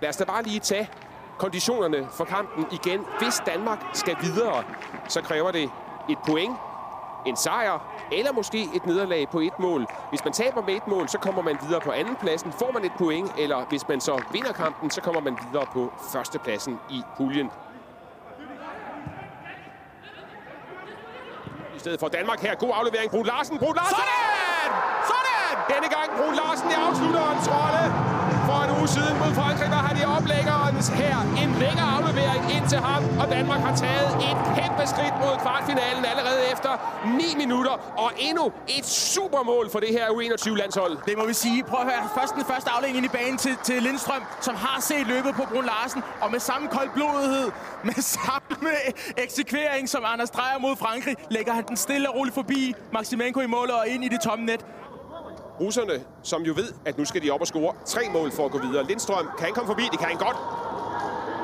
lad os da bare lige tage konditionerne for kampen igen. Hvis Danmark skal videre, så kræver det et point, en sejr eller måske et nederlag på et mål. Hvis man taber med et mål, så kommer man videre på anden pladsen. Får man et point, eller hvis man så vinder kampen, så kommer man videre på førstepladsen i puljen. I stedet for Danmark her. God aflevering. Brun Larsen. Brun Larsen! Sådan! Sådan! Denne gang Brun Larsen i afslutterens rolle. For en uge siden mod Frankrig oplæggerens her. En lækker aflevering ind til ham. Og Danmark har taget et kæmpe skridt mod kvartfinalen allerede efter 9 minutter. Og endnu et supermål for det her U21-landshold. Det må vi sige. Prøv at høre. Først den første aflægning ind i banen til, til Lindstrøm, som har set løbet på Brun Larsen. Og med samme koldblodighed, med samme eksekvering som Anders Dreyer mod Frankrig, lægger han den stille og roligt forbi Maximenko i målet og ind i det tomme net. Russerne, som jo ved, at nu skal de op og score tre mål for at gå videre. Lindstrøm, kan han komme forbi? Det kan han godt.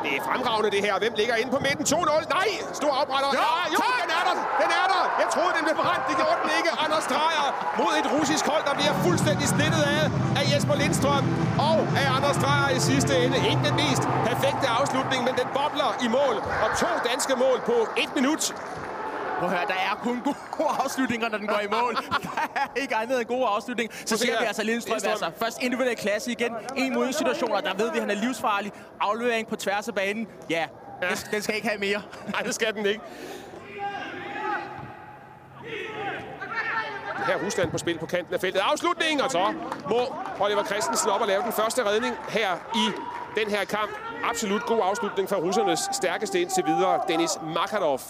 Det er fremragende det her. Hvem ligger inde på midten? 2-0. Nej! Stor. Jo, ja, jo, tak! den er der. Den er der. Jeg troede, den blev brændt. Det gjorde den ikke. Anders Dreyer mod et russisk hold, der bliver fuldstændig snittet af af Jesper Lindstrøm og af Anders Dreyer i sidste ende. Ikke den mest perfekte afslutning, men den bobler i mål. Og to danske mål på et minut. Prøv at høre, der er kun gode afslutninger, når den går i mål. Der er ikke andet end gode afslutninger. Så se ser vi altså Lindstrøm, Lindstrøm. altså først individuel klasse igen. En mod situationer, der ved vi, at han er livsfarlig. Aflevering på tværs af banen. Ja, Ja. Den, skal ikke have mere. Nej, det skal den ikke. Her er Rusland på spil på kanten af feltet. Afslutning, og så må Oliver Christensen op og lave den første redning her i den her kamp. Absolut god afslutning fra russernes stærkeste indtil videre, Dennis Makarov.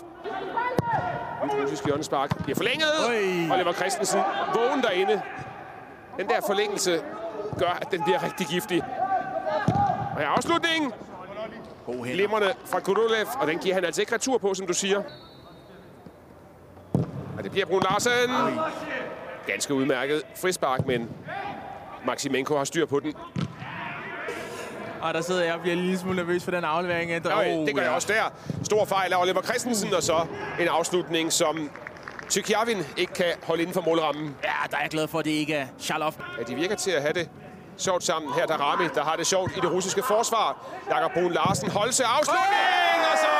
Russiske hjørnespark bliver forlænget. Oj. Oliver Christensen vågen derinde. Den der forlængelse gør, at den bliver rigtig giftig. Og her er afslutningen. Glimrende fra Kudulev, og den giver han altså ikke retur på, som du siger. Og det bliver Brun Larsen. Ganske udmærket frispark, men Maximenko har styr på den. Og der sidder jeg og bliver en lille smule nervøs for den aflevering. Øj, det gør jeg også der. Stor fejl af Oliver Christensen, og så en afslutning, som Tykjavin ikke kan holde inden for målrammen. Ja, der er jeg glad for, at det ikke er Charlov. Ja, de virker til at have det sjovt sammen. Her der er Rami, der har det sjovt i det russiske forsvar. Jakob Brun Larsen, Holse, afslutning! Og så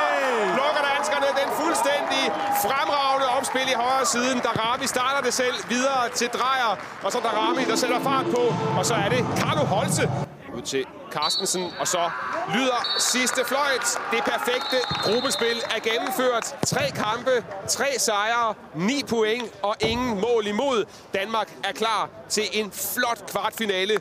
lukker danskerne den fuldstændig fremragende opspil i højre siden. Darami starter det selv videre til Drejer, og så Darami, der sætter fart på. Og så er det Carlo Holse ud til Carstensen, og så lyder sidste fløjt. Det perfekte gruppespil er gennemført. Tre kampe, tre sejre, ni point og ingen mål imod. Danmark er klar til en flot kvartfinale